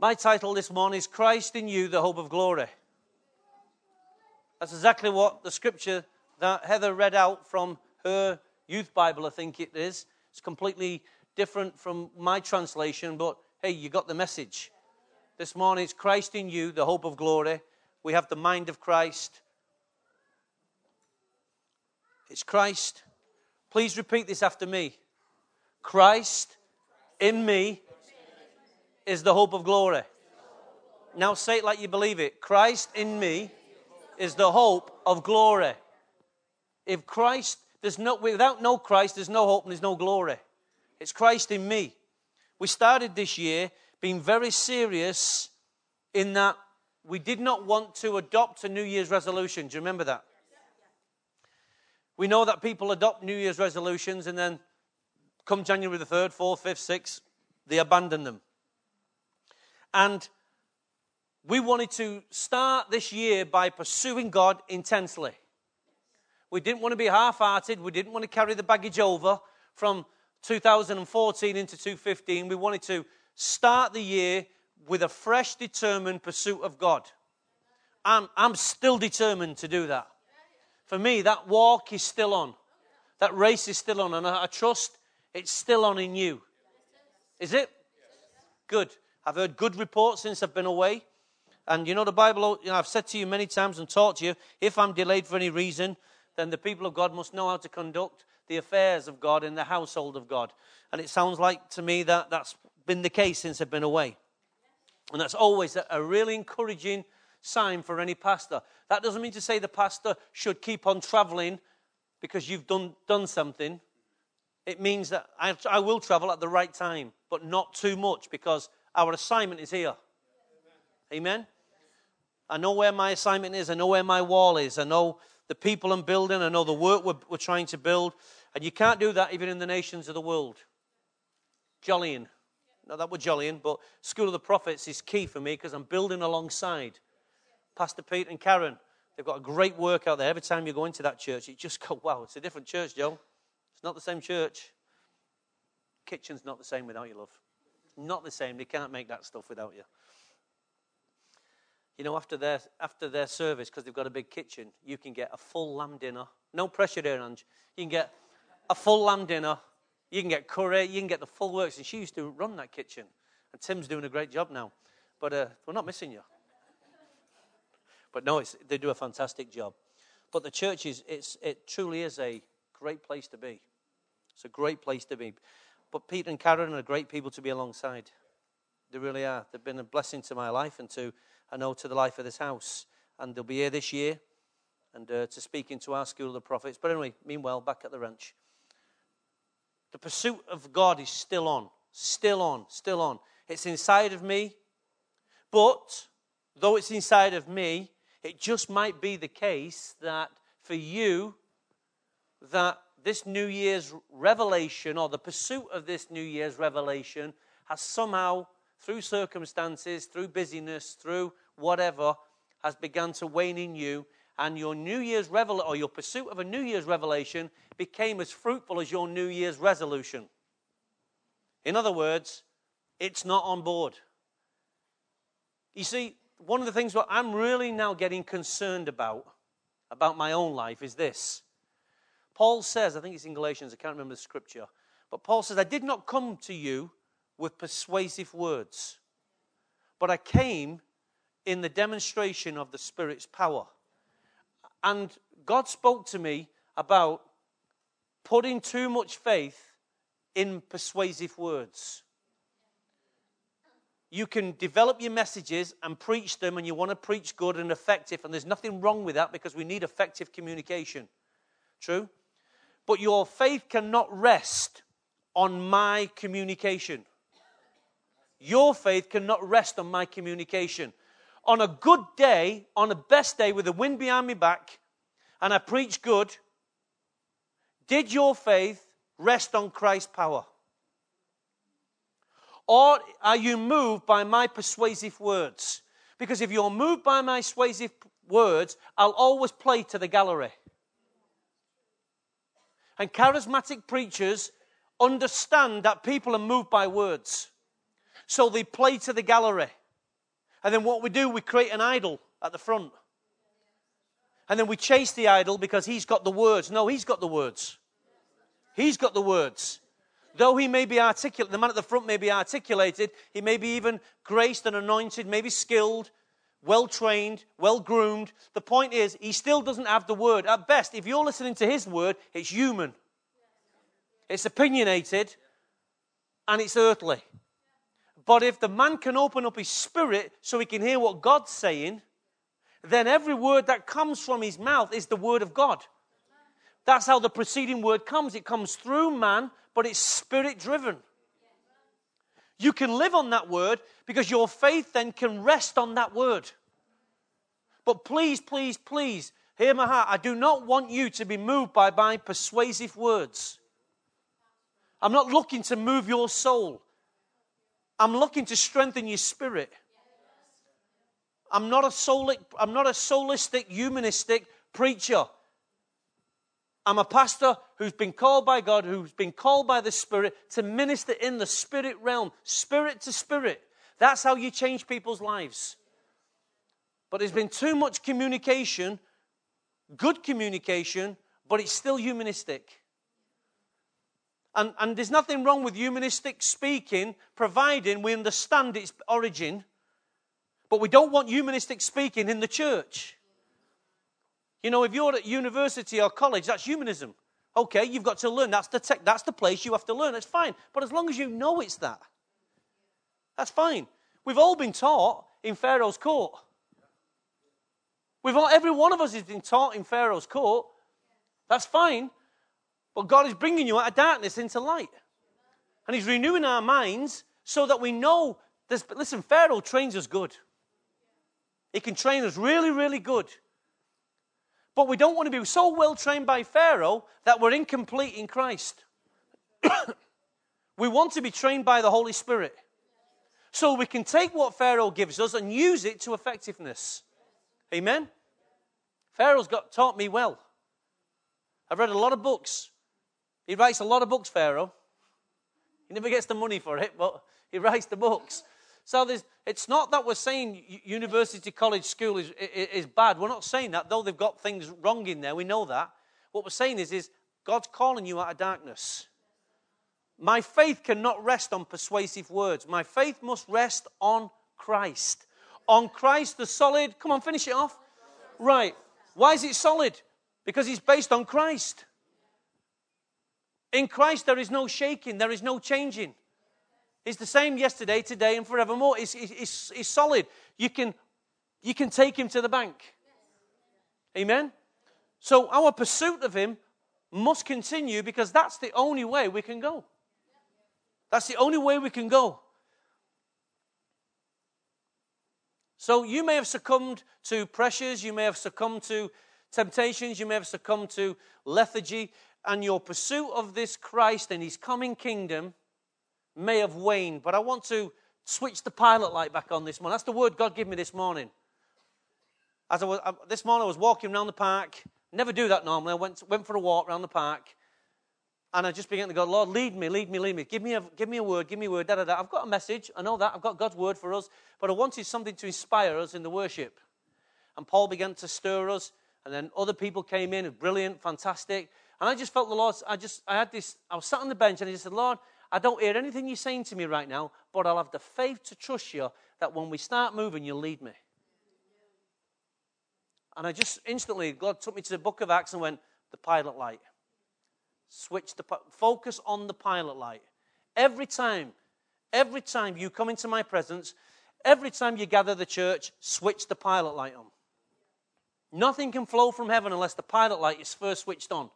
My title this morning is Christ in You, the Hope of Glory. That's exactly what the scripture that Heather read out from her youth Bible, I think it is. It's completely different from my translation, but hey, you got the message. This morning it's Christ in you, the hope of glory. We have the mind of Christ. It's Christ. Please repeat this after me. Christ in me is the hope of glory. Now say it like you believe it. Christ in me is the hope of glory. If Christ, there's no, without no Christ, there's no hope and there's no glory. It's Christ in me. We started this year being very serious in that we did not want to adopt a New Year's resolution. Do you remember that? We know that people adopt New Year's resolutions and then come January the 3rd, 4th, 5th, 6th, they abandon them. And we wanted to start this year by pursuing God intensely. We didn't want to be half hearted. We didn't want to carry the baggage over from 2014 into 2015. We wanted to start the year with a fresh, determined pursuit of God. I'm, I'm still determined to do that. For me, that walk is still on. That race is still on. And I, I trust it's still on in you. Is it? Good. I've heard good reports since I've been away. And you know, the Bible, you know, I've said to you many times and taught you if I'm delayed for any reason, then the people of God must know how to conduct the affairs of God in the household of God. And it sounds like to me that that's been the case since I've been away. And that's always a, really encouraging sign for any pastor. That doesn't mean to say the pastor should keep on traveling because you've done, done something. It means that I, I will travel at the right time, but not too much because our assignment is here. Amen? I know where my assignment is. I know where my wall is. I know the people I'm building. I know the work we're, we're trying to build. And you can't do that even in the nations of the world. Jollying. No, that was jollying, but School of the Prophets is key for me because I'm building alongside Pastor Pete and Karen. They've got a great work out there. Every time you go into that church, you just go, wow, it's a different church, Joe. It's not the same church. Kitchen's not the same without you, love. Not the same. They can't make that stuff without you. You know, after their, after their service, because they've got a big kitchen, you can get a full lamb dinner. No pressure there, Ange. You can get a full lamb dinner. You can get curry. You can get the full works. And she used to run that kitchen. And Tim's doing a great job now. But uh, we're not missing you. But no, they do a fantastic job. But the church is, it's, it truly is a great place to be. It's a great place to be. But Pete and Karen are great people to be alongside. They really are. They've been a blessing to my life and to I know, to the life of this house. And they'll be here this year and uh, to speak into our school of the prophets. But anyway, meanwhile, back at the ranch. The pursuit of God is still on, still on, still on. It's inside of me, but though it's inside of me, it just might be the case that for you, that this New Year's revelation or the pursuit of this New Year's revelation has somehow through circumstances, through busyness, through whatever, has begun to wane in you, and your New Year's revel or your pursuit of a New Year's revelation became as fruitful as your New Year's resolution. In other words, it's not on board. You see, one of the things what I'm really now getting concerned about, about my own life, is this. Paul says, I think it's in Galatians, I can't remember the scripture, but Paul says, I did not come to you with persuasive words, but I came in the demonstration of the Spirit's power. And God spoke to me about putting too much faith in persuasive words. You can develop your messages and preach them, and you want to preach good and effective, and there's nothing wrong with that because we need effective communication. True? But your faith cannot rest on my communication. Your faith cannot rest on my communication. On a good day, on a best day with the wind behind me back, and I preach good, did your faith rest on Christ's power? Or are you moved by my persuasive words? Because if you're moved by my persuasive words, I'll always play to the gallery. And charismatic preachers understand that people are moved by words. So they play to the gallery. And then what we do, we create an idol at the front. And then we chase the idol because he's got the words. No, he's got the words. He's got the words. Though he may be articulate, the man at the front may be articulated, he may be even graced and anointed, maybe skilled, well trained, well groomed. The point is, he still doesn't have the word. At best, if you're listening to his word, it's human, it's opinionated, and it's earthly. But if the man can open up his spirit so he can hear what God's saying, then every word that comes from his mouth is the word of God. That's how the preceding word comes. It comes through man, but it's spirit driven. You can live on that word because your faith then can rest on that word. But please, please, please, hear my heart. I do not want you to be moved by my persuasive words. I'm not looking to move your soul. I'm looking to strengthen your spirit. I'm not a soulic, I'm not a soulistic, humanistic preacher. I'm a pastor who's been called by God, who's been called by the Spirit to minister in the spirit realm, spirit to spirit. That's how you change people's lives. But there's been too much communication, good communication, but it's still humanistic. And, and there's nothing wrong with humanistic speaking, providing we understand its origin but we don't want humanistic speaking in the church. You know, if you're at university or college, that's humanism. Okay, you've got to learn. That's the, tech, that's the place you have to learn. It's fine. But as long as you know it's that, that's fine. We've all been taught in Pharaoh's court. We've all, every one of us has been taught in Pharaoh's court. That's fine. But God is bringing you out of darkness into light. And He's renewing our minds so that we know this. Listen, Pharaoh trains us good. He can train us really, really good. But we don't want to be so well trained by Pharaoh that we're incomplete in Christ. we want to be trained by the Holy Spirit. So we can take what Pharaoh gives us and use it to effectiveness. Amen? Pharaoh's got taught me well. I've read a lot of books. He writes a lot of books, Pharaoh. He never gets the money for it, but he writes the books. So it's not that we're saying university, college, school is, is, bad. We're not saying that, though they've got things wrong in there. We know that. What we're saying is, is God's calling you out of darkness. My faith cannot rest on persuasive words. My faith must rest on Christ. On Christ, the solid. Come on, finish it off. Right. Why is it solid? Because it's based on Christ. In Christ, there is no shaking, there is no changing. It's the same yesterday, today, and forevermore. It's, it's, it's solid. You can, you can take him to the bank. Amen? So our pursuit of him must continue because that's the only way we can go. That's the only way we can go. So you may have succumbed to pressures, you may have succumbed to temptations, you may have succumbed to lethargy, and your pursuit of this Christ and his coming kingdom may have waned, but I want to switch the pilot light back on this morning. That's the word God gave me this morning. As I was, this morning, I was walking around the park. Never do that normally. I went, went for a walk around the park. And I just began to go, Lord, lead me, lead me, lead me. Give me a, give me a word, give me a word, da, da, da. I've got a message. I know that. I've got God's word for us. But I wanted something to inspire us in the worship. And Paul began to stir us. And then other people came in, brilliant, fantastic. And I just felt the Lord, I just, I had this, I was sat on the bench and I just said, Lord, I don't hear anything you're saying to me right now, but I'll have the faith to trust you that when we start moving, you'll lead me. And I just instantly, God took me to the book of Acts and went, the pilot light. Switch the focus on the pilot light. Every time, every time you come into my presence, every time you gather the church, switch the pilot light on. Nothing can flow from heaven unless the pilot light is first switched on.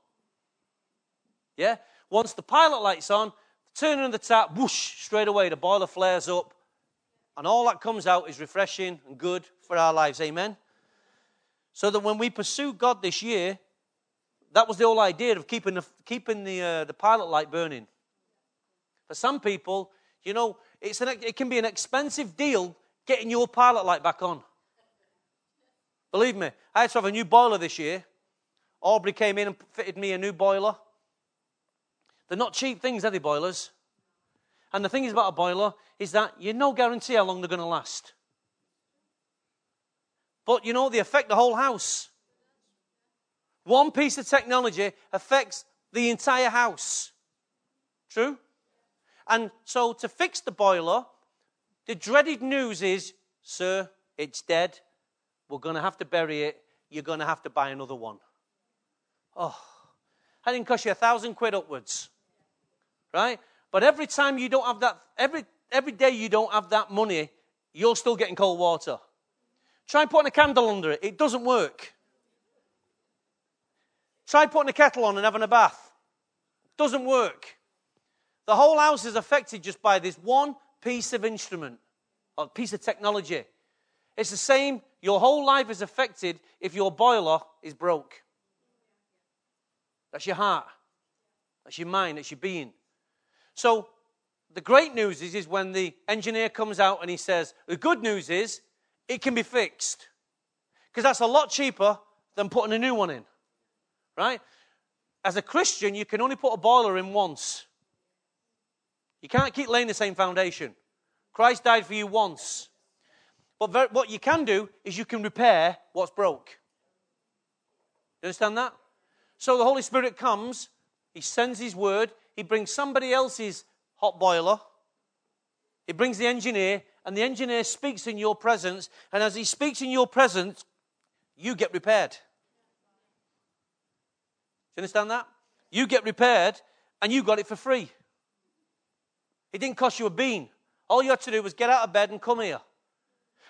Yeah? Once the pilot light's on, Turning the tap, whoosh, straight away the boiler flares up. And all that comes out is refreshing and good for our lives. Amen? So that when we pursue God this year, that was the whole idea of keeping the, keeping the, uh, the pilot light burning. For some people, you know, it's an, it can be an expensive deal getting your pilot light back on. Believe me, I had to have a new boiler this year. Aubrey came in and fitted me a new boiler. They're not cheap things, are they, boilers? And the thing is about a boiler is that you no guarantee how long they're going to last. But you know, they affect the whole house. One piece of technology affects the entire house. True? And so to fix the boiler, the dreaded news is, sir, it's dead. We're going to have to bury it. You're going to have to buy another one. Oh, that didn't cost you a thousand quid upwards. Right? But every time you don't have that, every, every day you don't have that money, you're still getting cold water. Try putting a candle under it. It doesn't work. Try putting a kettle on and having a bath. Doesn't work. The whole house is affected just by this one piece of instrument or piece of technology. It's the same, your whole life is affected if your boiler is broke. That's your heart. That's your mind. That's your being. So the great news is, is when the engineer comes out and he says, the good news is it can be fixed. Because that's a lot cheaper than putting a new one in. Right? As a Christian, you can only put a boiler in once. You can't keep laying the same foundation. Christ died for you once. But what you can do is you can repair what's broke. You understand that? So the Holy Spirit comes, He sends His word, He brings somebody else's hot boiler, He brings the engineer, and the engineer speaks in your presence. And as He speaks in your presence, you get repaired. Do you understand that? You get repaired, and you got it for free. It didn't cost you a bean. All you had to do was get out of bed and come here.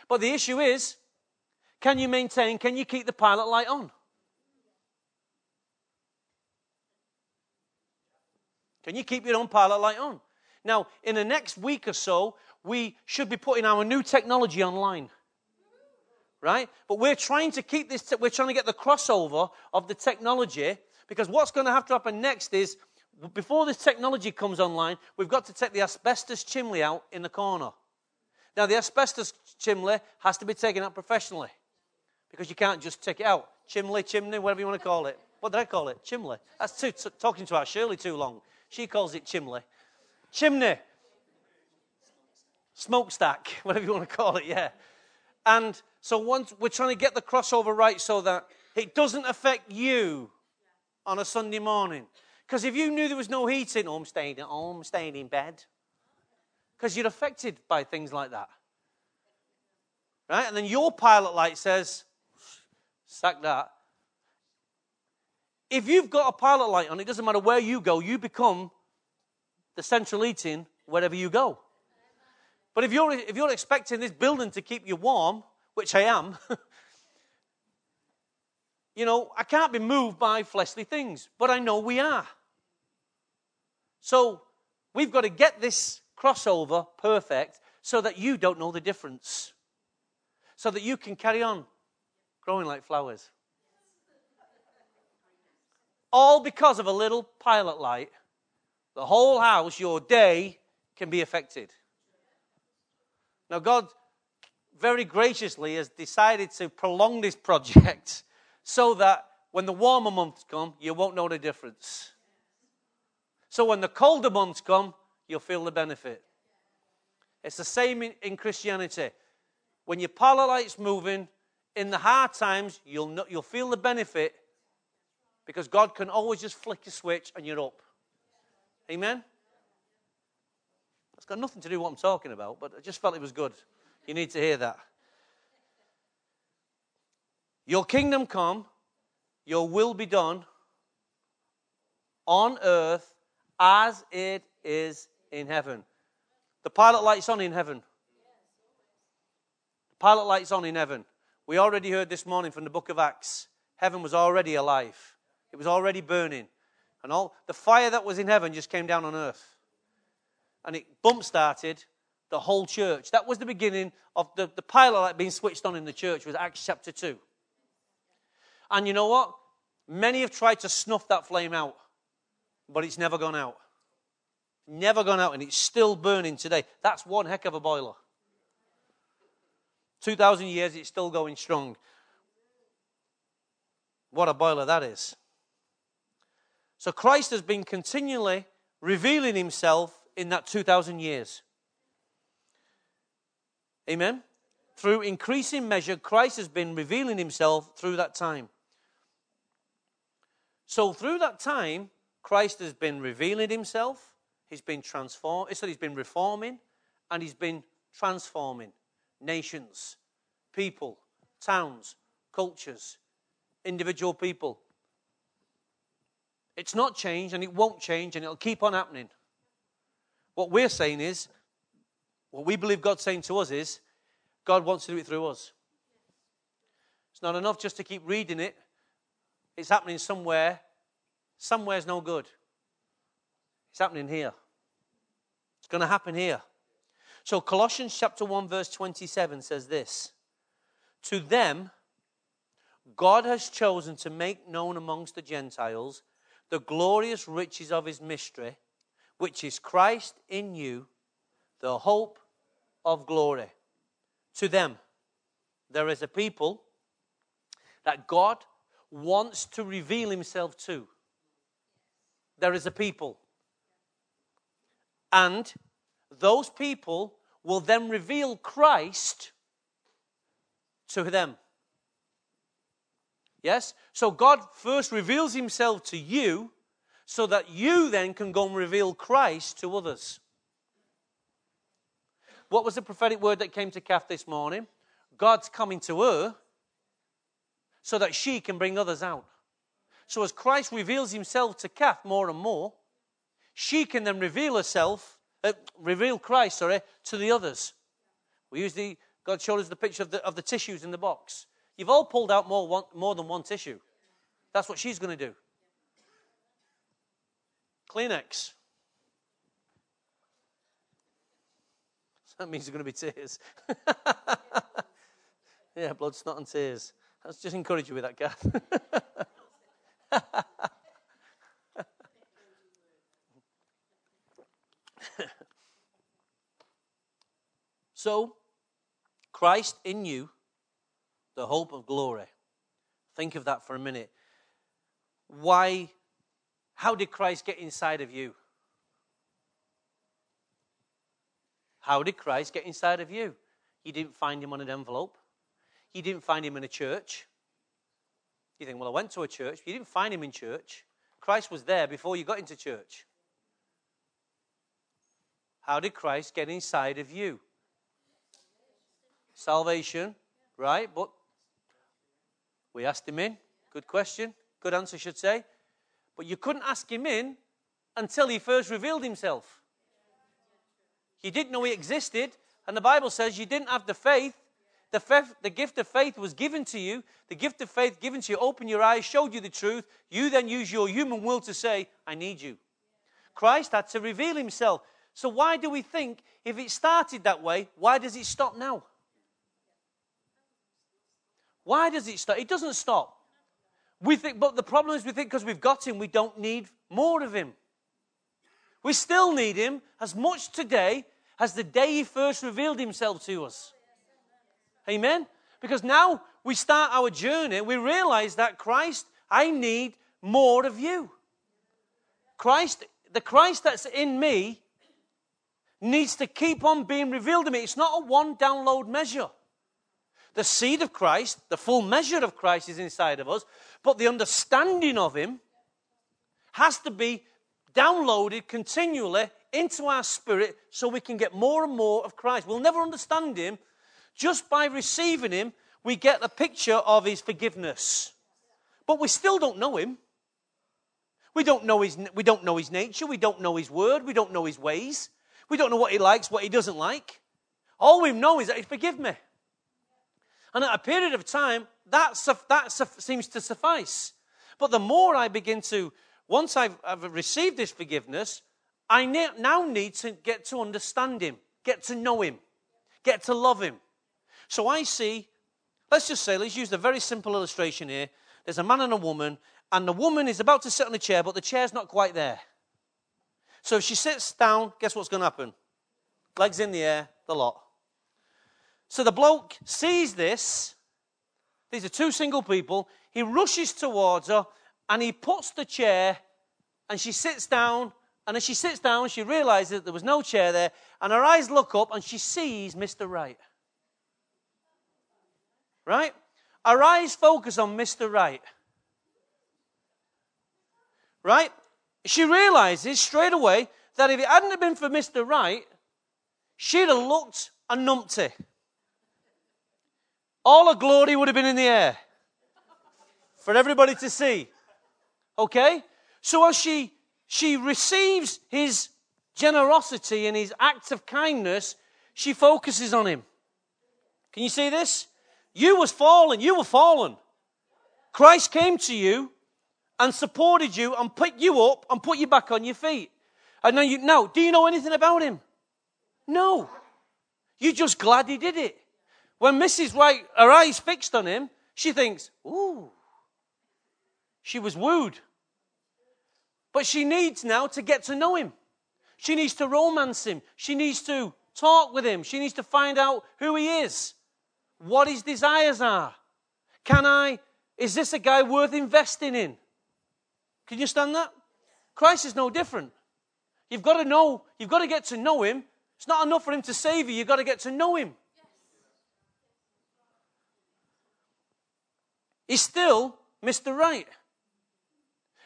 But the issue is can you maintain, can you keep the pilot light on? Can you keep your own pilot light on? Now, in the next week or so, we should be putting our new technology online. Right? But we're trying to keep this, we're trying to get the crossover of the technology because what's going to have to happen next is before this technology comes online, we've got to take the asbestos chimney out in the corner. Now, the asbestos chimney has to be taken out professionally because you can't just take it out. Chimney, chimney, whatever you want to call it. What did I call it? Chimney. That's too, t- talking to our Shirley too long. She calls it chimney. Chimney. Smokestack, whatever you want to call it, yeah. And so once we're trying to get the crossover right so that it doesn't affect you on a Sunday morning. Because if you knew there was no heating, oh, I'm staying at home, staying in bed. Because you're affected by things like that. Right? And then your pilot light says, sack that. If you've got a pilot light on, it doesn't matter where you go, you become the central heating wherever you go. But if you're, if you're expecting this building to keep you warm, which I am, you know, I can't be moved by fleshly things, but I know we are. So we've got to get this crossover perfect so that you don't know the difference. So that you can carry on growing like flowers. All because of a little pilot light, the whole house, your day, can be affected. Now, God very graciously has decided to prolong this project so that when the warmer months come, you won't know the difference. So when the colder months come, you'll feel the benefit. It's the same in, in Christianity. When your pilot light's moving, in the hard times, you'll, know, you'll feel the benefit because God can always just flick a switch and you're up. Amen? That's got nothing to do with what I'm talking about, but I just felt it was good. You need to hear that. Your kingdom come, your will be done on earth as it is in heaven. The pilot light's on in heaven. The pilot light's on in heaven. We already heard this morning from the book of Acts. Heaven was already alive. It was already burning. And all the fire that was in heaven just came down on earth. And it bump started the whole church. That was the beginning of the, the pilot light being switched on in the church, was Acts chapter 2. And you know what? Many have tried to snuff that flame out but it's never gone out. Never gone out, and it's still burning today. That's one heck of a boiler. 2,000 years, it's still going strong. What a boiler that is. So Christ has been continually revealing himself in that 2,000 years. Amen? through increasing measure, Christ has been revealing himself through that time. So, through that time, Christ has been revealing himself, he's been transforming, eh, so he's been reforming, and he's been transforming nations, people, towns, cultures, individual people. It's not changed and it won't change and it'll keep on happening. What we're saying is, what we believe God's saying to us is, God wants to do it through us. It's not enough just to keep reading it. It's happening somewhere. Somewhere's no good. It's happening here. It's going to happen here. So Colossians chapter 1 verse 27 says this. To them God has chosen to make known amongst the Gentiles the glorious riches of his mystery, which is Christ in you, the hope of glory. To them, there is a people that God wants to reveal himself to. There is a people. And those people will then reveal Christ to them. Yes? So God first reveals himself to you so that you then can go and reveal Christ to others. What was the prophetic word that came to Kath this morning? God's coming to her so that she can bring others out. So as Christ reveals himself to Kath more and more, she can then reveal herself, uh, reveal Christ, sorry, to the others. We use the, God showed us the picture of the, of the tissues in the box. You've all pulled out more, one, more than one tissue. That's what she's going to do. Kleenex. So that means there's going to be tears. yeah, blood, snot, and tears. Let's just encourage you with that, Kath. so, Christ in you the hope of glory. Think of that for a minute. Why, how did Christ get inside of you? How did Christ get inside of you? You didn't find him on an envelope. You didn't find him in a church. You think, well, I went to a church. You didn't find him in church. Christ was there before you got into church. How did Christ get inside of you? Salvation, right? But we asked him in. Good question. Good answer, should say. But you couldn't ask him in until he first revealed himself. You didn't know he existed, and the Bible says you didn't have the faith. The, the gift of faith was given to you. The gift of faith given to you opened your eyes, showed you the truth. You then use your human will to say, I need you. Christ had to reveal himself. So, why do we think if it started that way, why does it stop now? Why does it stop? It doesn't stop. We think, but the problem is we think because we've got him, we don't need more of him. We still need him as much today as the day he first revealed himself to us. Amen? Because now we start our journey, we realize that Christ, I need more of you. Christ, the Christ that's in me, needs to keep on being revealed to me. It's not a one download measure. The seed of Christ, the full measure of Christ is inside of us, but the understanding of Him has to be downloaded continually into our spirit so we can get more and more of Christ. We'll never understand Him. Just by receiving Him, we get a picture of His forgiveness. But we still don't know Him. We don't know his, we don't know his nature. We don't know his word. We don't know his ways. We don't know what he likes, what he doesn't like. All we know is that he forgive me. And at a period of time, that, that seems to suffice. But the more I begin to, once I've, I've received this forgiveness, I ne- now need to get to understand Him, get to know Him, get to love Him. So I see, let's just say, let's use a very simple illustration here. There's a man and a woman, and the woman is about to sit on the chair, but the chair's not quite there. So if she sits down, guess what's going to happen? Legs in the air, the lot. So the bloke sees this. These are two single people. He rushes towards her and he puts the chair and she sits down. And as she sits down, she realizes that there was no chair there. And her eyes look up and she sees Mr. Wright. Right? Her eyes focus on Mr. Wright. Right? She realizes straight away that if it hadn't have been for Mr. Right, she'd have looked a numpty. All her glory would have been in the air for everybody to see. Okay? So as she she receives his generosity and his acts of kindness, she focuses on him. Can you see this? You was fallen, you were fallen. Christ came to you and supported you and picked you up and put you back on your feet. And now you now, do you know anything about him? No. You're just glad he did it. When Mrs. White, her eyes fixed on him, she thinks, ooh. She was wooed. But she needs now to get to know him. She needs to romance him. She needs to talk with him. She needs to find out who he is, what his desires are. Can I, is this a guy worth investing in? Can you stand that? Christ is no different. You've got to know, you've got to get to know him. It's not enough for him to save you, you've got to get to know him. He's still Mr. Right.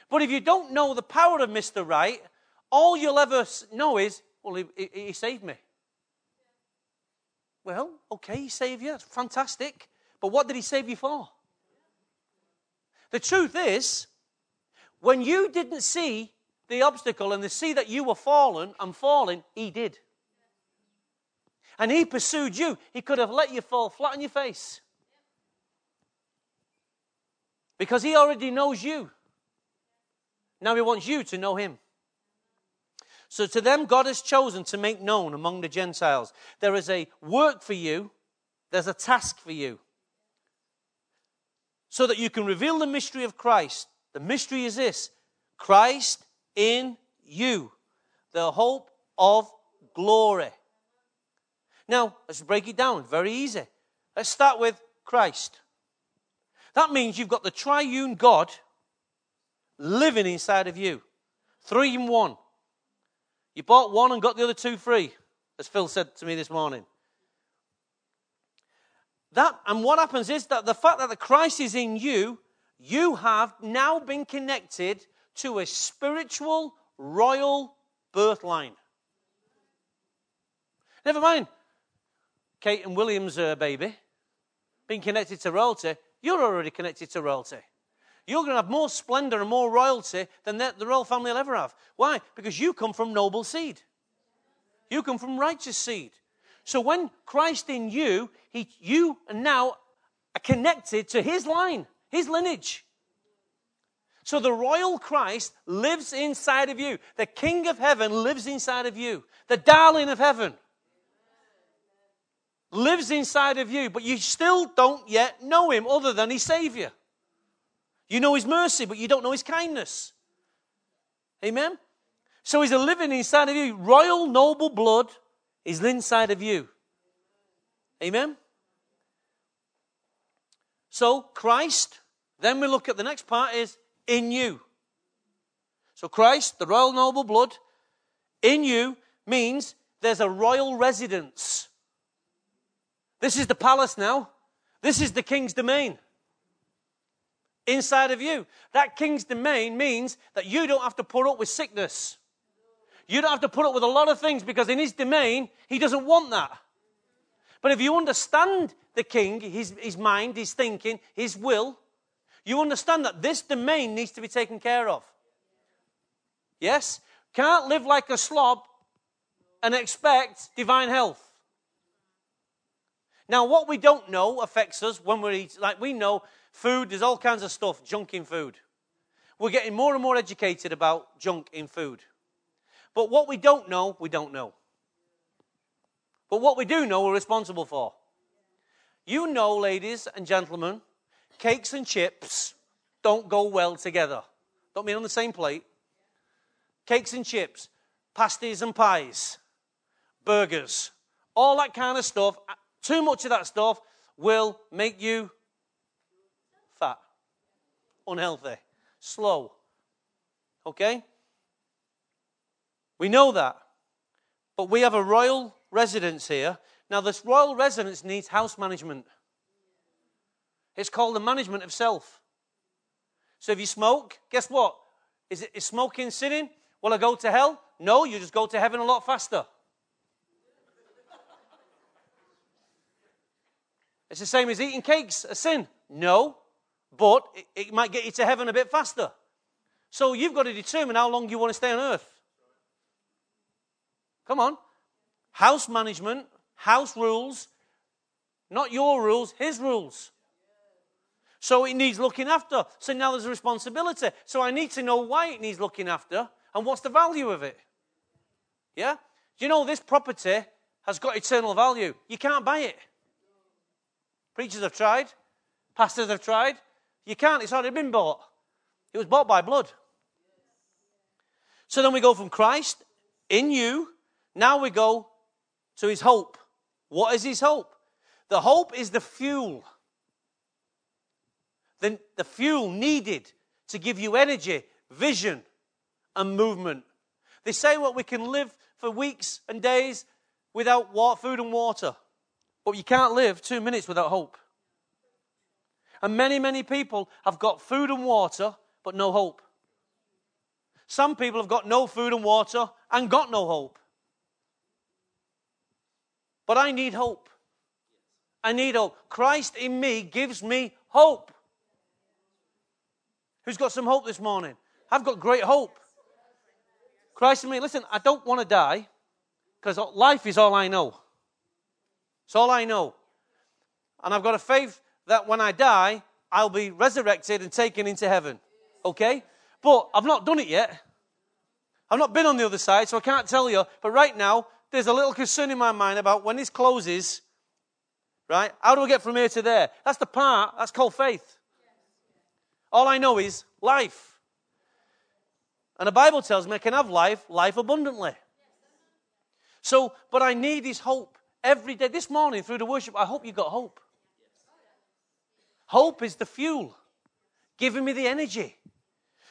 But if you don't know the power of Mr. Right, all you'll ever know is, well, he, he, he saved me. Well, okay, he saved you. That's fantastic. But what did he save you for? The truth is, when you didn't see the obstacle and the see that you were fallen and falling, he did. And he pursued you. He could have let you fall flat on your face. Because he already knows you. Now he wants you to know him. So to them, God has chosen to make known among the Gentiles. There is a work for you, there's a task for you. So that you can reveal the mystery of Christ. The mystery is this Christ in you, the hope of glory. Now, let's break it down. Very easy. Let's start with Christ. That means you've got the triune God living inside of you. Three in one. You bought one and got the other two free, as Phil said to me this morning. That, and what happens is that the fact that the Christ is in you, you have now been connected to a spiritual royal birth line. Never mind Kate and William's uh, baby being connected to royalty. You're already connected to royalty. You're going to have more splendor and more royalty than the, the royal family will ever have. Why? Because you come from noble seed. You come from righteous seed. So when Christ in you, he, you now are connected to his line, his lineage. So the royal Christ lives inside of you. The King of heaven lives inside of you. The darling of heaven lives inside of you, but you still don't yet know him other than his Savior. You know his mercy, but you don't know his kindness. Amen? So he's a living inside of you. Royal noble blood is inside of you. Amen? So Christ, then we look at the next part is in you. So Christ, the royal noble blood, in you means there's a royal residence. This is the palace now. This is the king's domain inside of you. That king's domain means that you don't have to put up with sickness. You don't have to put up with a lot of things because in his domain, he doesn't want that. But if you understand the king, his, his mind, his thinking, his will, you understand that this domain needs to be taken care of. Yes? Can't live like a slob and expect divine health. Now, what we don't know affects us when we eat. Like we know Food, there's all kinds of stuff, junk in food. We're getting more and more educated about junk in food. But what we don't know, we don't know. But what we do know, we're responsible for. You know, ladies and gentlemen, cakes and chips don't go well together. Don't mean on the same plate. Cakes and chips, pasties and pies, burgers, all that kind of stuff. Too much of that stuff will make you fat, unhealthy, slow. Okay? We know that. But we have a royal residence here. Now, this royal residence needs house management. It's called the management of self. So if you smoke, guess what? Is, it, is smoking sinning? Will I go to hell? No, you just go to heaven a lot faster. It's the same as eating cakes, a sin. No, but it, it might get you to heaven a bit faster. So you've got to determine how long you want to stay on earth. Come on. House management, house rules, not your rules, his rules. So it needs looking after. So now there's a responsibility. So I need to know why it needs looking after and what's the value of it. Yeah? Do you know this property has got eternal value? You can't buy it. Preachers have tried, pastors have tried. You can't, it's already been bought. It was bought by blood. So then we go from Christ in you. Now we go to his hope. What is his hope? The hope is the fuel. The, the fuel needed to give you energy, vision, and movement. They say what we can live for weeks and days without food and water, but you can't live two minutes without hope. And many, many people have got food and water, but no hope. Some people have got no food and water and got no hope. But I need hope. I need hope. Christ in me gives me hope. Who's got some hope this morning? I've got great hope. Christ in me. Listen, I don't want to die because life is all I know. It's all I know. And I've got a faith that when I die, I'll be resurrected and taken into heaven. Okay? But I've not done it yet. I've not been on the other side, so I can't tell you. But right now, there's a little concern in my mind about when this closes, right? How do I get from here to there? That's the part, that's called faith. All I know is life. And the Bible tells me I can have life, life abundantly. So, but I need this hope every day. This morning through the worship, I hope you got hope. Hope is the fuel, giving me the energy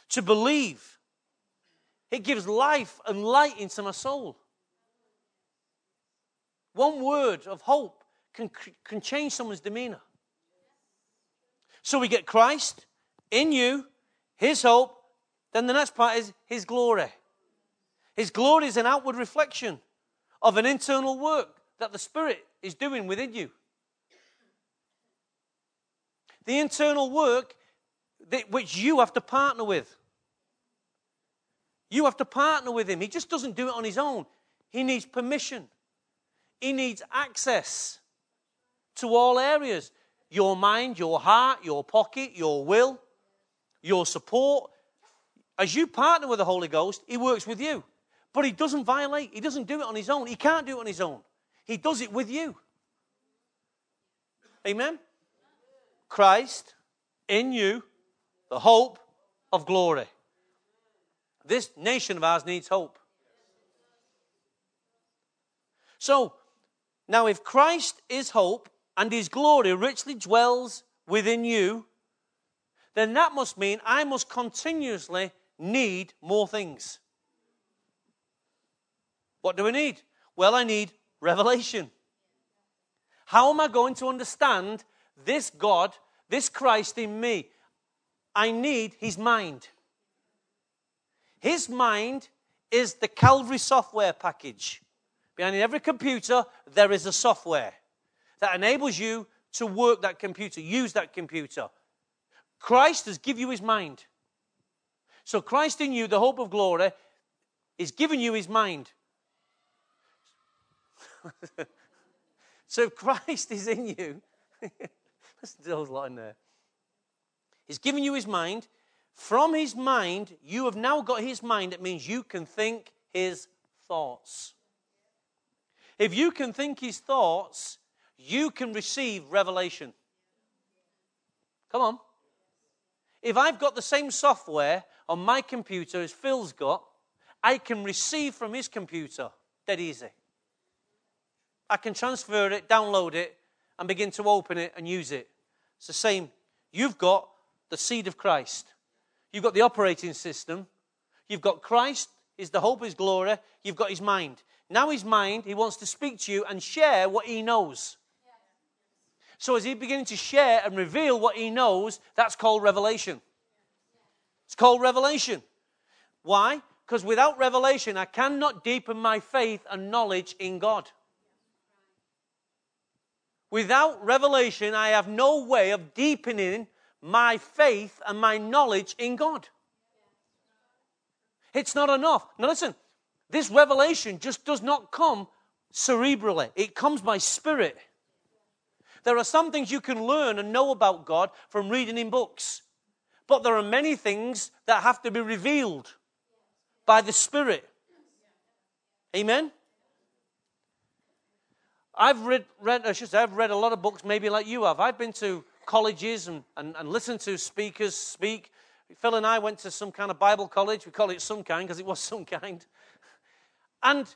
to believe. It gives life and light into my soul. One word of hope can, can change someone's demeanor. So we get Christ in you, His hope. Then the next part is His glory. His glory is an outward reflection of an internal work that the Spirit is doing within you. The internal work that, which you have to partner with. You have to partner with Him. He just doesn't do it on His own, He needs permission. He needs access to all areas your mind, your heart, your pocket, your will, your support. As you partner with the Holy Ghost, He works with you. But He doesn't violate, He doesn't do it on His own. He can't do it on His own. He does it with you. Amen? Christ in you, the hope of glory. This nation of ours needs hope. So, now, if Christ is hope and his glory richly dwells within you, then that must mean I must continuously need more things. What do we need? Well, I need revelation. How am I going to understand this God, this Christ in me? I need his mind. His mind is the Calvary software package. Behind every computer, there is a software that enables you to work that computer, use that computer. Christ has given you his mind. So Christ in you, the hope of glory, is giving you his mind. so if Christ is in you, listen to those in there. He's given you his mind. From his mind, you have now got his mind. It means you can think his thoughts. If you can think his thoughts, you can receive revelation. Come on. If I've got the same software on my computer as Phil's got, I can receive from his computer dead easy. I can transfer it, download it, and begin to open it and use it. It's the same. You've got the seed of Christ. You've got the operating system. You've got Christ, is the hope, his glory. You've got his mind. Now, his mind, he wants to speak to you and share what he knows. So as he beginning to share and reveal what he knows, that's called revelation. It's called revelation. Why? Because without revelation, I cannot deepen my faith and knowledge in God. Without revelation, I have no way of deepening my faith and my knowledge in God. It's not enough. Now, listen, this revelation just does not come cerebrally, it comes by spirit. There are some things you can learn and know about God from reading in books, but there are many things that have to be revealed by the Spirit. Amen? I've read, read I should say, I've read a lot of books, maybe like you have. I've been to colleges and, and, and listened to speakers speak. Phil and I went to some kind of Bible college. We call it some kind because it was some kind. And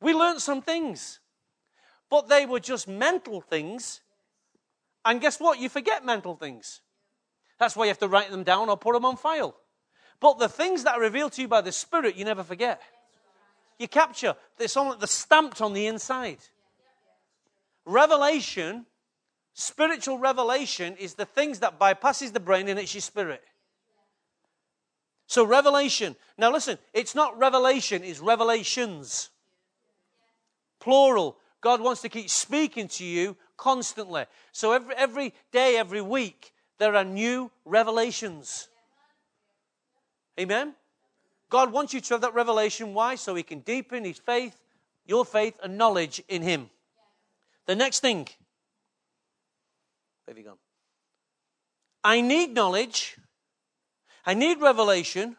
we learned some things, but they were just mental things. And guess what? You forget mental things. That's why you have to write them down or put them on file. But the things that are revealed to you by the Spirit, you never forget. You capture. It's on, they're stamped on the inside. Revelation, spiritual revelation, is the things that bypasses the brain and it's your spirit. So revelation. Now listen, it's not revelation, it's revelations. Plural. God wants to keep speaking to you constantly. So every, every day, every week, there are new revelations. Amen? God wants you to have that revelation. Why? So He can deepen His faith, your faith, and knowledge in Him. The next thing. Where have you gone? I need knowledge. I need revelation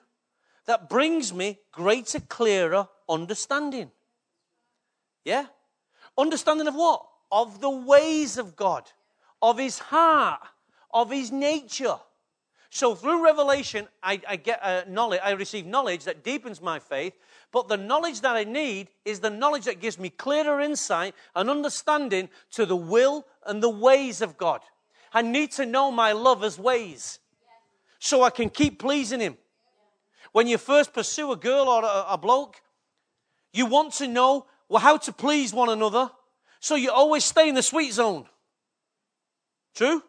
that brings me greater, clearer understanding. Yeah? Understanding of what? Of the ways of God, of His heart, of His nature. So through revelation, I, I get uh, a knowledge, I receive knowledge that deepens my faith. But the knowledge that I need is the knowledge that gives me clearer insight and understanding to the will and the ways of God. I need to know my lover's ways so I can keep pleasing him. When you first pursue a girl or a, a bloke, you want to know well, how to please one another, so you always stay in the sweet zone. True?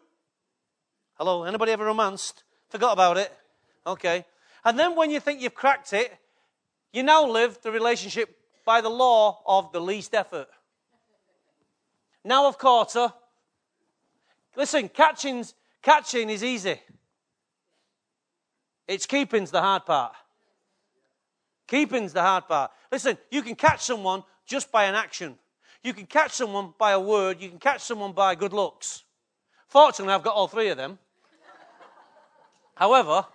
Hello, anybody ever romanced? Forgot about it? Okay. And then when you think you've cracked it, you now live the relationship by the law of the least effort. Now I've caught her. Listen, catching's, catching is easy. It's keeping's the hard part. Keeping's the hard part. Listen, you can catch someone just by an action. You can catch someone by a word. You can catch someone by good looks. Fortunately, I've got all three of them. However,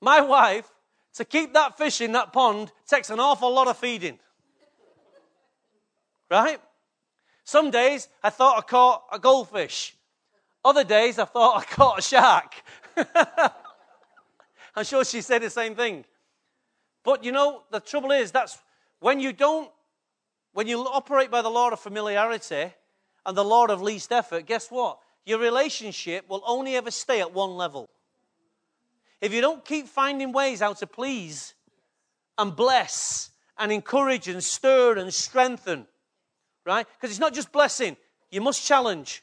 my wife, to keep that fish in that pond, takes an awful lot of feeding. Right? Some days I thought I caught a goldfish. Other days I thought I caught a shark. I'm sure she said the same thing. But you know, the trouble is that's when you don't, when you operate by the law of familiarity and the law of least effort, guess what? your relationship will only ever stay at one level. If you don't keep finding ways how to please and bless and encourage and stir and strengthen, right? Because it's not just blessing, you must challenge.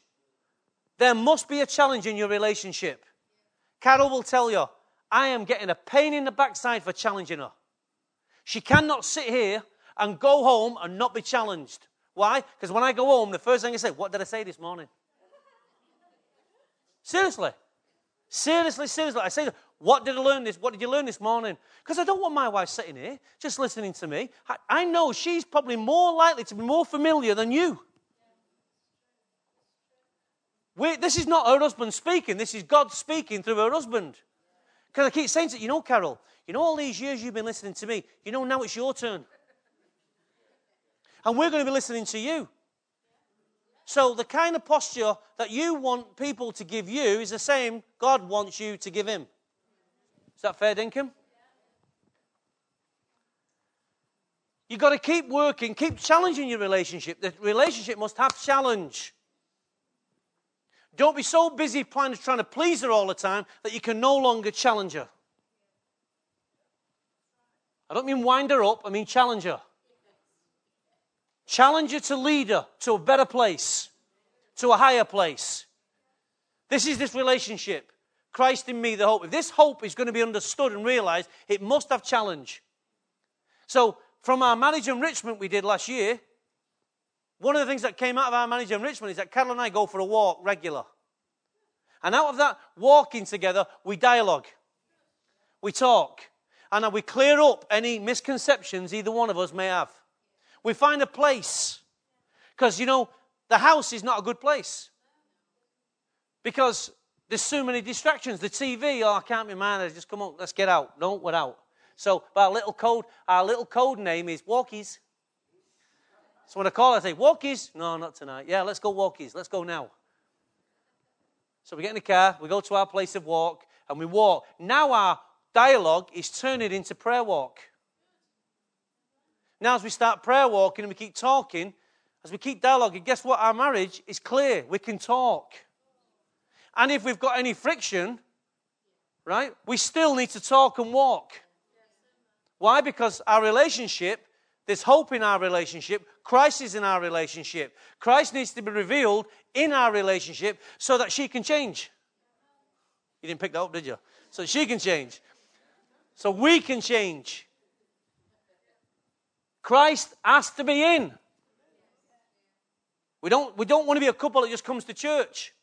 There must be a challenge in your relationship. Carol will tell you, I am getting a pain in the backside for challenging her. She cannot sit here and go home and not be challenged. Why? Because when I go home, the first thing I say, What did I say this morning? Seriously. Seriously, seriously. I say, what did I learn this? What did you learn this morning? Because I don't want my wife sitting here just listening to me. I, I know she's probably more likely to be more familiar than you. We, this is not her husband speaking. This is God speaking through her husband. Because I keep saying to you, you know, Carol, you know all these years you've been listening to me. You know now it's your turn. And we're going to be listening to you. So, the kind of posture that you want people to give you is the same God wants you to give Him. Is that fair, Dinkum? You've got to keep working, keep challenging your relationship. The relationship must have challenge. Don't be so busy trying to please her all the time that you can no longer challenge her. I don't mean wind her up, I mean challenge her. challenge her to lead her to a better place, to a higher place. This is this relationship. Christ in me, the hope. If this hope is going to be understood and realized, it must have challenge. So, from our marriage enrichment we did last year, one of the things that came out of our marriage enrichment is that Carol and I go for a walk regular. And out of that walking together, we dialogue, we talk, and we clear up any misconceptions either one of us may have. We find a place. Because, you know, the house is not a good place. Because there's so many distractions. The TV, oh, I can't be mad. Just come on, let's get out. No, we're out. So our little code, our little code name is Walkies. So when I call, I say, Walkies. No, not tonight. Yeah, let's go Walkies. Let's go now. So we get in the car, we go to our place of walk, and we walk. Now our dialogue is turning into prayer walk. Now, as we start prayer walking and we keep talking, as we keep dialoguing, guess what? Our marriage is clear. We can talk. And if we've got any friction, right, we still need to talk and walk. Why? Because our relationship, there's hope in our relationship. Christ is in our relationship. Christ needs to be revealed in our relationship so that she can change. You didn't pick that up, did you? So she can change. So we can change. Christ has to be in. We don't, we don't want to be a couple that just comes to church.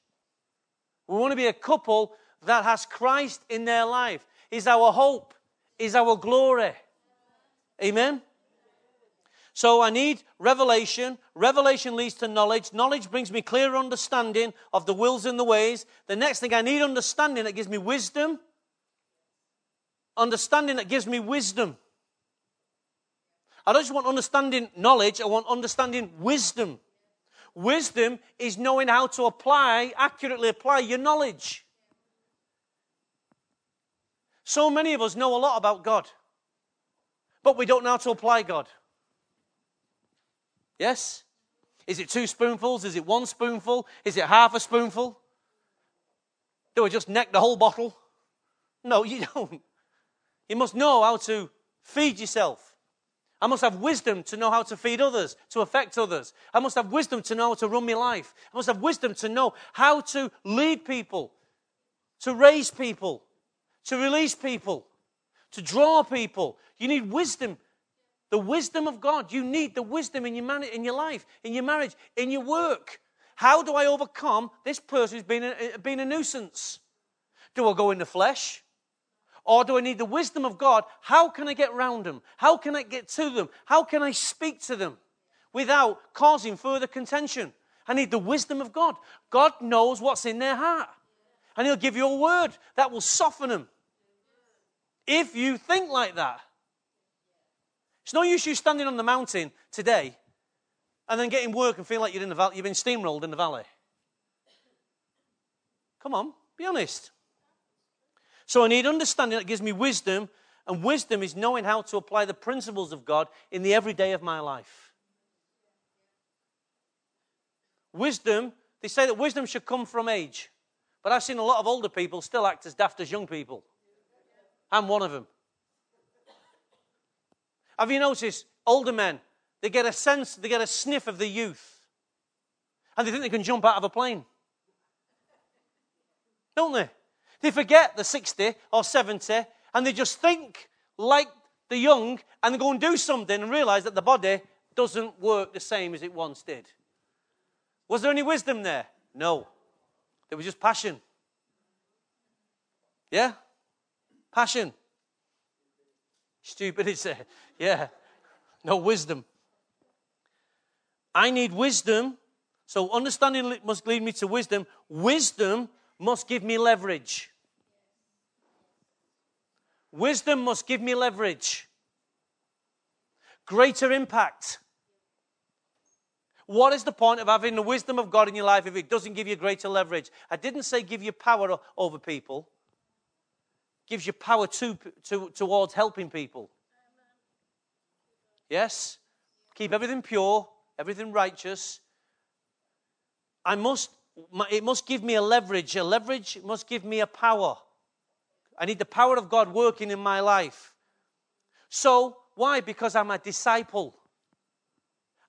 We want to be a couple that has Christ in their life. Is our hope, is our glory. Amen? So I need revelation. Revelation leads to knowledge. Knowledge brings me clear understanding of the wills and the ways. The next thing I need understanding that gives me wisdom. Understanding that gives me wisdom. I don't just want understanding knowledge, I want understanding wisdom. Wisdom is knowing how to apply, accurately apply your knowledge. So many of us know a lot about God, but we don't know how to apply God. Yes? Is it two spoonfuls? Is it one spoonful? Is it half a spoonful? Do we just neck the whole bottle? No, you don't. You must know how to feed yourself. I must have wisdom to know how to feed others, to affect others. I must have wisdom to know how to run my life. I must have wisdom to know how to lead people, to raise people, to release people, to draw people. You need wisdom. The wisdom of God. You need the wisdom in your, man- in your life, in your marriage, in your work. How do I overcome this person who's been a, been a nuisance? Do I go in the flesh? Or do I need the wisdom of God? How can I get around them? How can I get to them? How can I speak to them without causing further contention? I need the wisdom of God. God knows what's in their heart. And He'll give you a word that will soften them. If you think like that, it's no use you standing on the mountain today and then getting work and feeling like you're in the you've been steamrolled in the valley. Come on, be honest. So I need understanding that gives me wisdom, and wisdom is knowing how to apply the principles of God in the everyday of my life. Wisdom, they say that wisdom should come from age. But I've seen a lot of older people still act as daft as young people. I'm one of them. Have you noticed older men, they get a sense, they get a sniff of the youth. And they think they can jump out of a plane. Don't they? They forget the 60 or 70 and they just think like the young and they go and do something and realize that the body doesn't work the same as it once did. Was there any wisdom there? No. There was just passion. Yeah? Passion. Stupid, is it? Yeah. No wisdom. I need wisdom. So understanding must lead me to wisdom. Wisdom must give me leverage. Wisdom must give me leverage, greater impact. What is the point of having the wisdom of God in your life if it doesn't give you greater leverage? I didn't say give you power over people. Gives you power to, to, towards helping people. Yes? Keep everything pure, everything righteous. I must, it must give me a leverage. A leverage must give me a power. I need the power of God working in my life. So, why? Because I'm a disciple.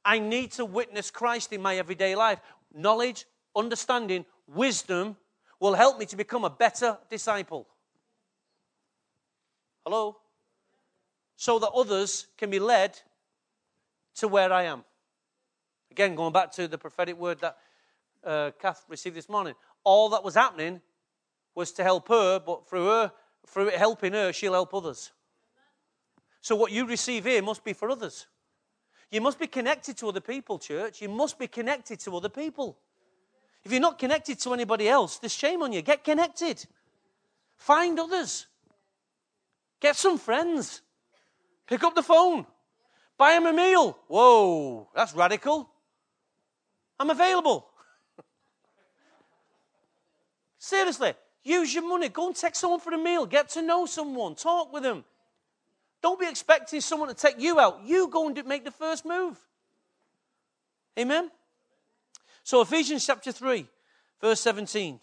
I need to witness Christ in my everyday life. Knowledge, understanding, wisdom will help me to become a better disciple. Hello? So that others can be led to where I am. Again, going back to the prophetic word that uh, Kath received this morning. All that was happening was to help her, but through her, through helping her, she'll help others. So what you receive here must be for others. You must be connected to other people, church. You must be connected to other people. If you're not connected to anybody else, there's shame on you. Get connected. Find others. Get some friends. Pick up the phone. Buy them a meal. Whoa, that's radical. I'm available. Seriously, use your money. Go and take someone for a meal. Get to know someone. Talk with them. Don't be expecting someone to take you out. You go and make the first move. Amen? So, Ephesians chapter 3, verse 17.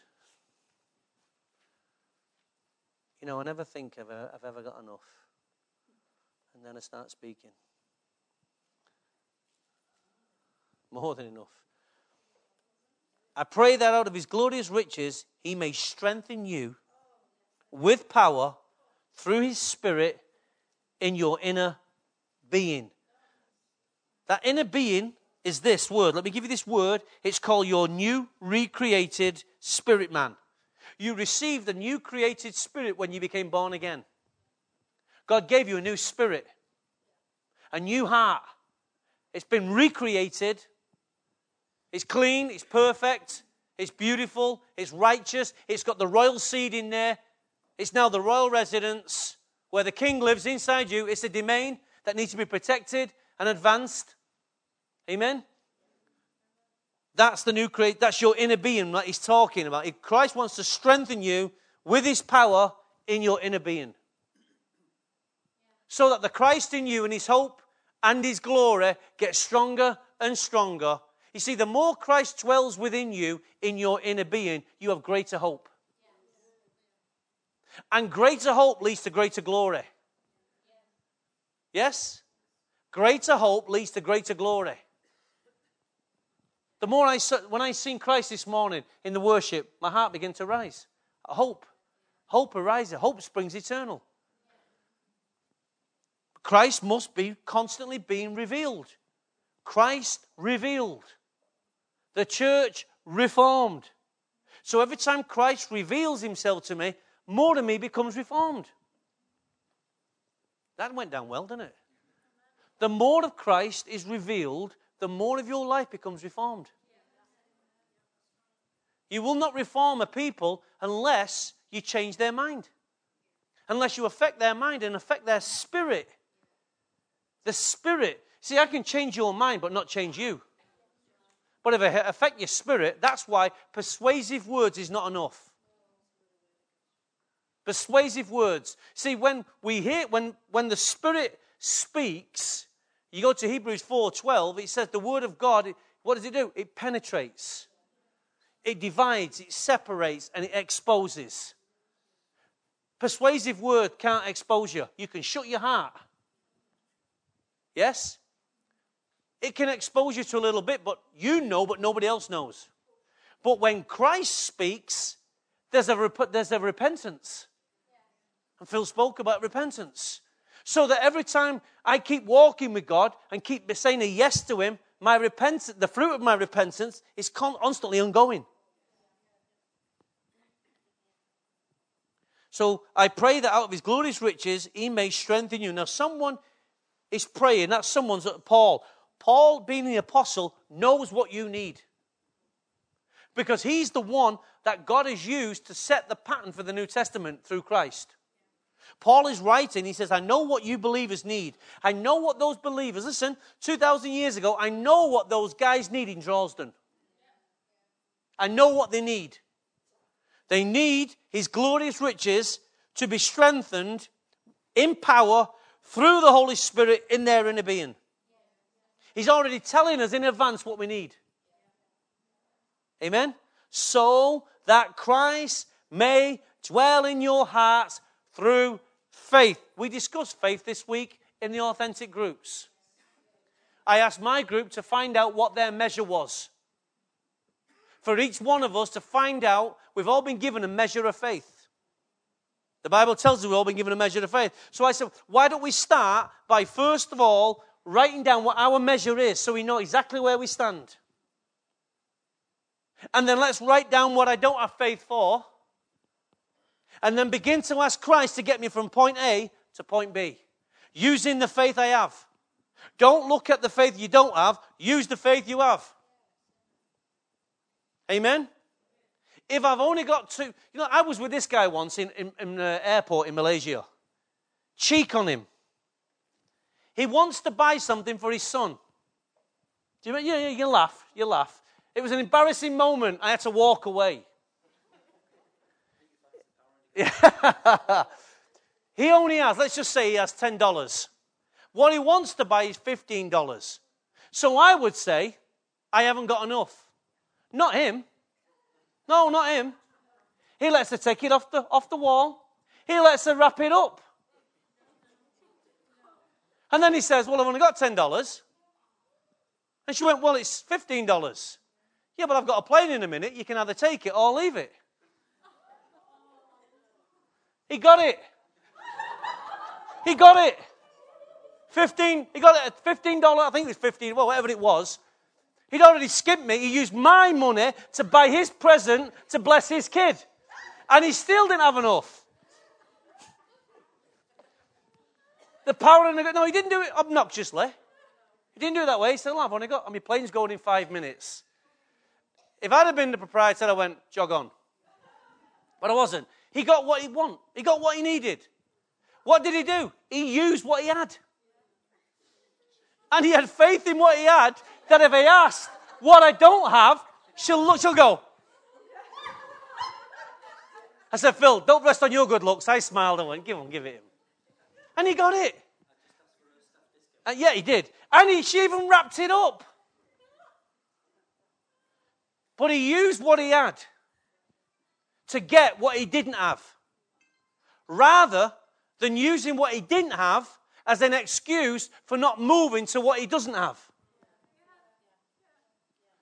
You know, I never think I've, uh, I've ever got enough. And then I start speaking. More than enough. I pray that out of his glorious riches he may strengthen you with power through his spirit in your inner being. That inner being is this word. Let me give you this word. It's called your new recreated spirit man. You received a new created spirit when you became born again. God gave you a new spirit, a new heart. It's been recreated. It's clean, it's perfect, it's beautiful, it's righteous, it's got the royal seed in there. It's now the royal residence where the king lives inside you. It's a domain that needs to be protected and advanced. Amen? That's the new create. That's your inner being that he's talking about. Christ wants to strengthen you with his power in your inner being. So that the Christ in you and his hope and his glory gets stronger and stronger. You see, the more Christ dwells within you in your inner being, you have greater hope. And greater hope leads to greater glory. Yes? Greater hope leads to greater glory. The more I, when I seen Christ this morning in the worship, my heart began to rise. Hope. Hope arises. Hope springs eternal. Christ must be constantly being revealed. Christ revealed. The church reformed. So every time Christ reveals himself to me, more of me becomes reformed. That went down well, didn't it? The more of Christ is revealed, the more of your life becomes reformed. You will not reform a people unless you change their mind, unless you affect their mind and affect their spirit. The spirit. See, I can change your mind, but not change you. But if it affect your spirit, that's why persuasive words is not enough. Persuasive words. See, when we hear, when, when the Spirit speaks, you go to Hebrews 4:12, it says the word of God, what does it do? It penetrates. It divides, it separates, and it exposes. Persuasive word can't expose you. You can shut your heart. Yes? It can expose you to a little bit, but you know, but nobody else knows. But when Christ speaks, there's a, rep- there's a repentance. And Phil spoke about repentance. So that every time I keep walking with God and keep saying a yes to Him, my repentance, the fruit of my repentance is constantly ongoing. So I pray that out of His glorious riches, He may strengthen you. Now, someone is praying. That someone's uh, Paul. Paul, being the apostle, knows what you need. Because he's the one that God has used to set the pattern for the New Testament through Christ. Paul is writing, he says, I know what you believers need. I know what those believers, listen, 2,000 years ago, I know what those guys need in Dresden. I know what they need. They need his glorious riches to be strengthened in power through the Holy Spirit in their inner being. He's already telling us in advance what we need. Amen? So that Christ may dwell in your hearts through faith. We discussed faith this week in the authentic groups. I asked my group to find out what their measure was. For each one of us to find out, we've all been given a measure of faith. The Bible tells us we've all been given a measure of faith. So I said, why don't we start by first of all writing down what our measure is so we know exactly where we stand? And then let's write down what I don't have faith for. And then begin to ask Christ to get me from point A to point B using the faith I have. Don't look at the faith you don't have, use the faith you have. Amen? If I've only got two, you know, I was with this guy once in, in, in the airport in Malaysia. Cheek on him. He wants to buy something for his son. Do you, yeah, yeah, you laugh, you laugh. It was an embarrassing moment. I had to walk away. he only has, let's just say he has $10. What he wants to buy is $15. So I would say, I haven't got enough. Not him. No, not him. He lets her take it off the, off the wall. He lets her wrap it up. And then he says, Well, I've only got $10. And she went, Well, it's $15. Yeah, but I've got a plane in a minute. You can either take it or leave it. He got it. He got it. 15, he got it at $15, I think it was 15, well, whatever it was. He'd already skipped me. He used my money to buy his present to bless his kid. And he still didn't have enough. The power in the no, he didn't do it obnoxiously. He didn't do it that way. He said, I've only got, I mean, plane's going in five minutes. If I'd have been the proprietor, I went, jog on. But I wasn't. He got what he wanted. He got what he needed. What did he do? He used what he had. And he had faith in what he had that if I asked what I don't have, she'll look, she'll go. I said, Phil, don't rest on your good looks. I smiled and went, give him, give it him. And he got it. Uh, yeah, he did. And he, she even wrapped it up. But he used what he had to get what he didn't have. Rather than using what he didn't have as an excuse for not moving to what he doesn't have.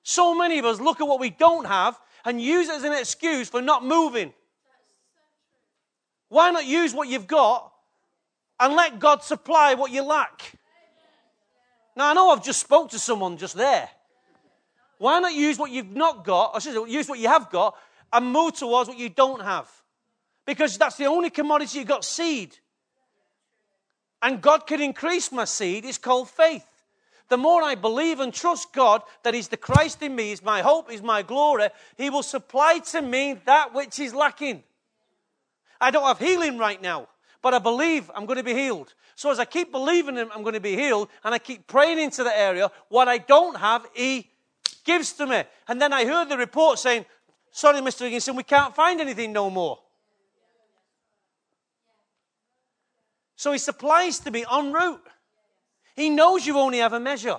So many of us look at what we don't have and use it as an excuse for not moving. Why not use what you've got and let God supply what you lack? Now, I know I've just spoke to someone just there. Why not use what you've not got, or say, use what you have got, and move towards what you don't have? Because that's the only commodity you've got seed. And God can increase my seed. It's called faith the more I believe and trust God that He's the Christ in me, is my hope, is my glory, He will supply to me that which is lacking. I don't have healing right now, but I believe I'm going to be healed. So as I keep believing Him, I'm going to be healed, and I keep praying into the area, what I don't have, He gives to me. And then I heard the report saying, Sorry, Mr. Higginson, we can't find anything no more. So He supplies to me en route. He knows you only have a measure.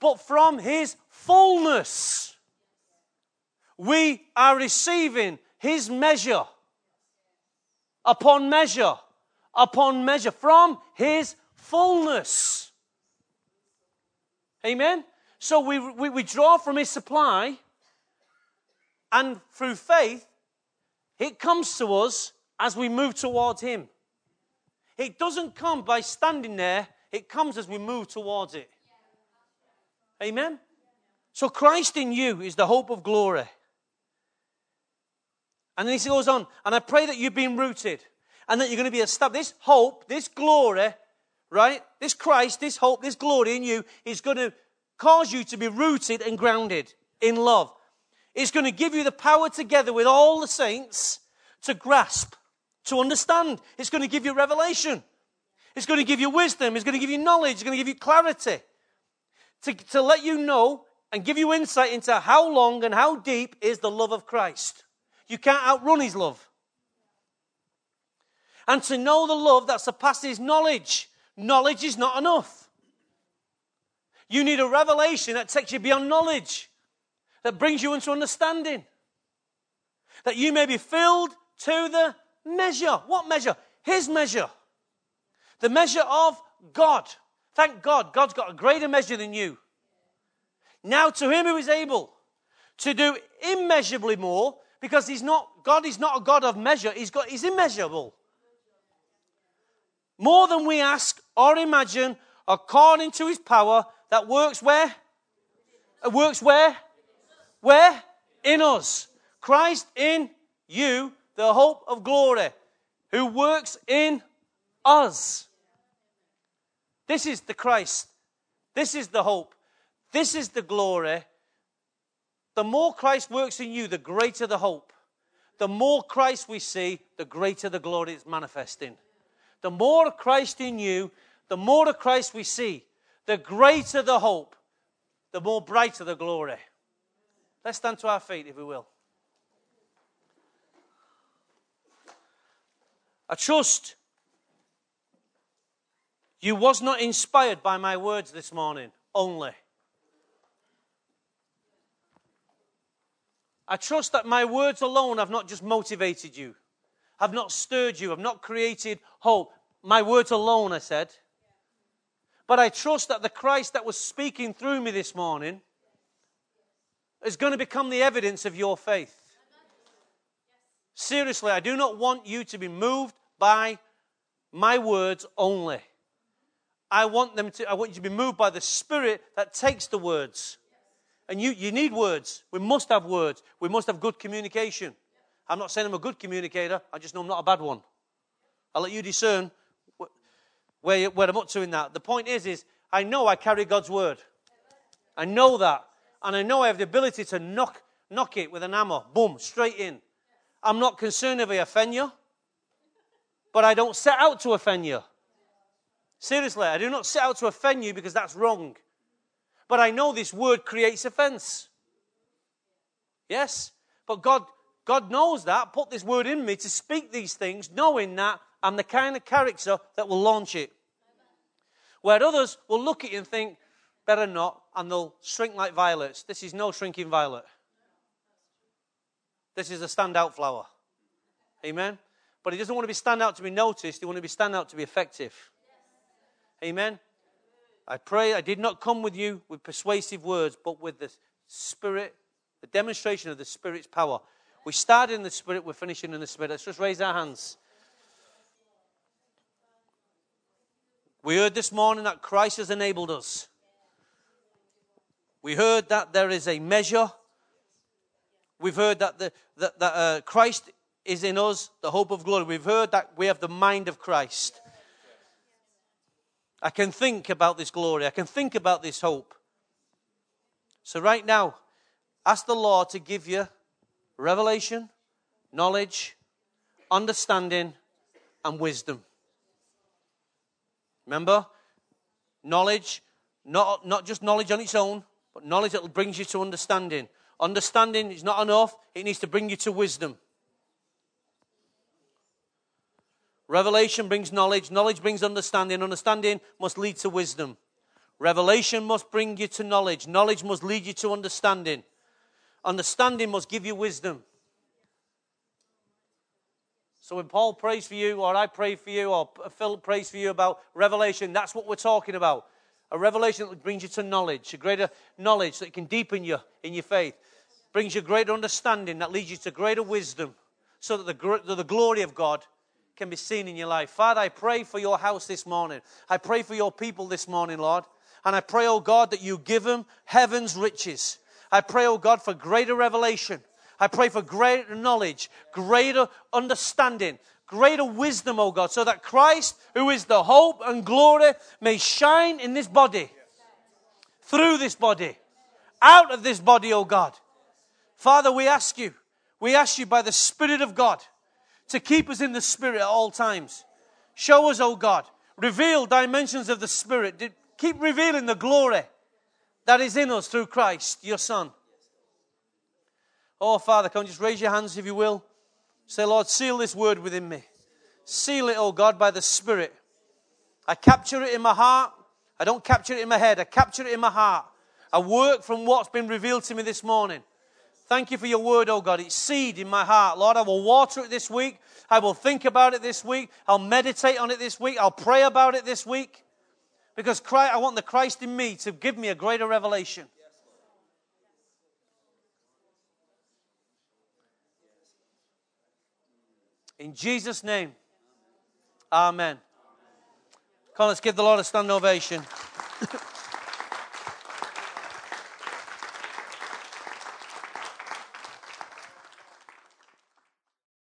But from His fullness, we are receiving His measure upon measure upon measure from His fullness. Amen? So we, we, we draw from His supply, and through faith, it comes to us as we move towards Him. It doesn't come by standing there it comes as we move towards it. Amen? So Christ in you is the hope of glory. And then he goes on, and I pray that you've been rooted and that you're going to be established. This hope, this glory, right? This Christ, this hope, this glory in you is going to cause you to be rooted and grounded in love. It's going to give you the power together with all the saints to grasp, to understand. It's going to give you revelation. It's going to give you wisdom. It's going to give you knowledge. It's going to give you clarity to, to let you know and give you insight into how long and how deep is the love of Christ. You can't outrun his love. And to know the love that surpasses knowledge. Knowledge is not enough. You need a revelation that takes you beyond knowledge, that brings you into understanding. That you may be filled to the measure. What measure? His measure the measure of God. Thank God, God's got a greater measure than you. Now to him who is able to do immeasurably more, because he's not, God is not a God of measure, he's, got, he's immeasurable. More than we ask or imagine, according to his power that works where? It works where? Where? In us. Christ in you, the hope of glory, who works in us. This is the Christ. This is the hope. This is the glory. The more Christ works in you, the greater the hope. The more Christ we see, the greater the glory is manifesting. The more Christ in you, the more of Christ we see, the greater the hope, the more brighter the glory. Let's stand to our feet, if we will. I trust you was not inspired by my words this morning only. I trust that my words alone have not just motivated you, have not stirred you, have not created hope. My words alone, I said. But I trust that the Christ that was speaking through me this morning is going to become the evidence of your faith. Seriously, I do not want you to be moved by my words only. I want them to, I want you to be moved by the Spirit that takes the words. And you, you need words. We must have words. We must have good communication. I'm not saying I'm a good communicator, I just know I'm not a bad one. I'll let you discern where, where I'm up to in that. The point is, is I know I carry God's word. I know that. And I know I have the ability to knock, knock it with an hammer. Boom, straight in. I'm not concerned if I offend you, but I don't set out to offend you. Seriously, I do not set out to offend you because that's wrong. But I know this word creates offense. Yes? But God, God knows that, put this word in me to speak these things, knowing that I'm the kind of character that will launch it. Where others will look at you and think, better not, and they'll shrink like violets. This is no shrinking violet. This is a standout flower. Amen? But he doesn't want to be stand out to be noticed, he wants to be stand out to be effective. Amen? I pray I did not come with you with persuasive words, but with the Spirit, the demonstration of the Spirit's power. We started in the Spirit, we're finishing in the Spirit. Let's just raise our hands. We heard this morning that Christ has enabled us. We heard that there is a measure. We've heard that, the, that, that uh, Christ is in us, the hope of glory. We've heard that we have the mind of Christ. I can think about this glory. I can think about this hope. So, right now, ask the Lord to give you revelation, knowledge, understanding, and wisdom. Remember? Knowledge, not, not just knowledge on its own, but knowledge that brings you to understanding. Understanding is not enough, it needs to bring you to wisdom. Revelation brings knowledge, knowledge brings understanding, understanding must lead to wisdom. Revelation must bring you to knowledge, knowledge must lead you to understanding. Understanding must give you wisdom. So when Paul prays for you, or I pray for you, or Philip prays for you about revelation, that's what we're talking about. A revelation that brings you to knowledge, a greater knowledge that can deepen you in your faith, brings you greater understanding that leads you to greater wisdom, so that the, the glory of God can be seen in your life. Father, I pray for your house this morning. I pray for your people this morning, Lord. And I pray, oh God, that you give them heaven's riches. I pray, oh God, for greater revelation I pray for greater knowledge, greater understanding, greater wisdom, oh God, so that Christ, who is the hope and glory, may shine in this body, through this body, out of this body, oh God. Father, we ask you, we ask you by the Spirit of God to keep us in the Spirit at all times. Show us, oh God, reveal dimensions of the Spirit. Keep revealing the glory that is in us through Christ, your Son. Oh, Father, come just raise your hands if you will. Say, Lord, seal this word within me. Seal it, oh God, by the Spirit. I capture it in my heart. I don't capture it in my head. I capture it in my heart. I work from what's been revealed to me this morning. Thank you for your word, oh God. It's seed in my heart. Lord, I will water it this week. I will think about it this week. I'll meditate on it this week. I'll pray about it this week. Because Christ, I want the Christ in me to give me a greater revelation. In Jesus' name, amen. Come let's give the Lord a stand ovation.